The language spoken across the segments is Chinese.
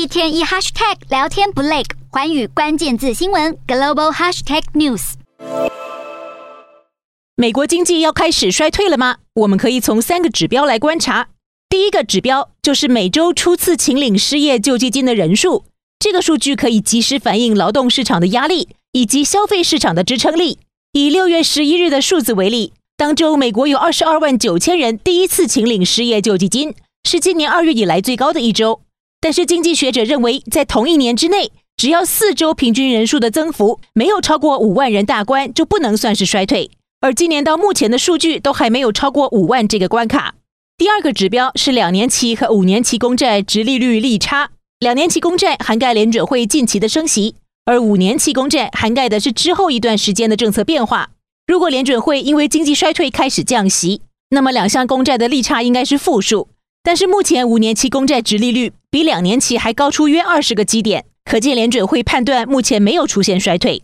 一天一 hashtag 聊天不累，寰宇关键字新闻 global hashtag news。美国经济要开始衰退了吗？我们可以从三个指标来观察。第一个指标就是每周初次请领失业救济金的人数，这个数据可以及时反映劳动市场的压力以及消费市场的支撑力。以六月十一日的数字为例，当周美国有二十二万九千人第一次请领失业救济金，是今年二月以来最高的一周。但是经济学者认为，在同一年之内，只要四周平均人数的增幅没有超过五万人大关，就不能算是衰退。而今年到目前的数据都还没有超过五万这个关卡。第二个指标是两年期和五年期公债殖利率利差。两年期公债涵盖联准会近期的升息，而五年期公债涵盖的是之后一段时间的政策变化。如果联准会因为经济衰退开始降息，那么两项公债的利差应该是负数。但是目前五年期公债殖利率比两年期还高出约二十个基点，可见联准会判断目前没有出现衰退。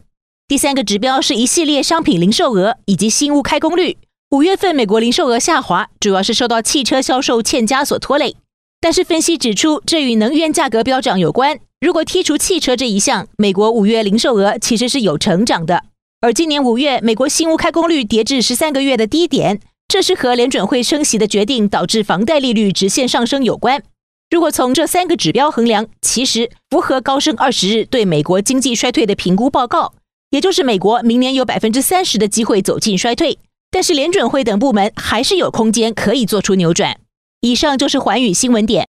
第三个指标是一系列商品零售额以及新屋开工率。五月份美国零售额下滑，主要是受到汽车销售欠佳所拖累。但是分析指出，这与能源价格飙涨有关。如果剔除汽车这一项，美国五月零售额其实是有成长的。而今年五月，美国新屋开工率跌至十三个月的低点。这是和联准会升息的决定导致房贷利率直线上升有关。如果从这三个指标衡量，其实符合高盛二十日对美国经济衰退的评估报告，也就是美国明年有百分之三十的机会走进衰退，但是联准会等部门还是有空间可以做出扭转。以上就是环宇新闻点。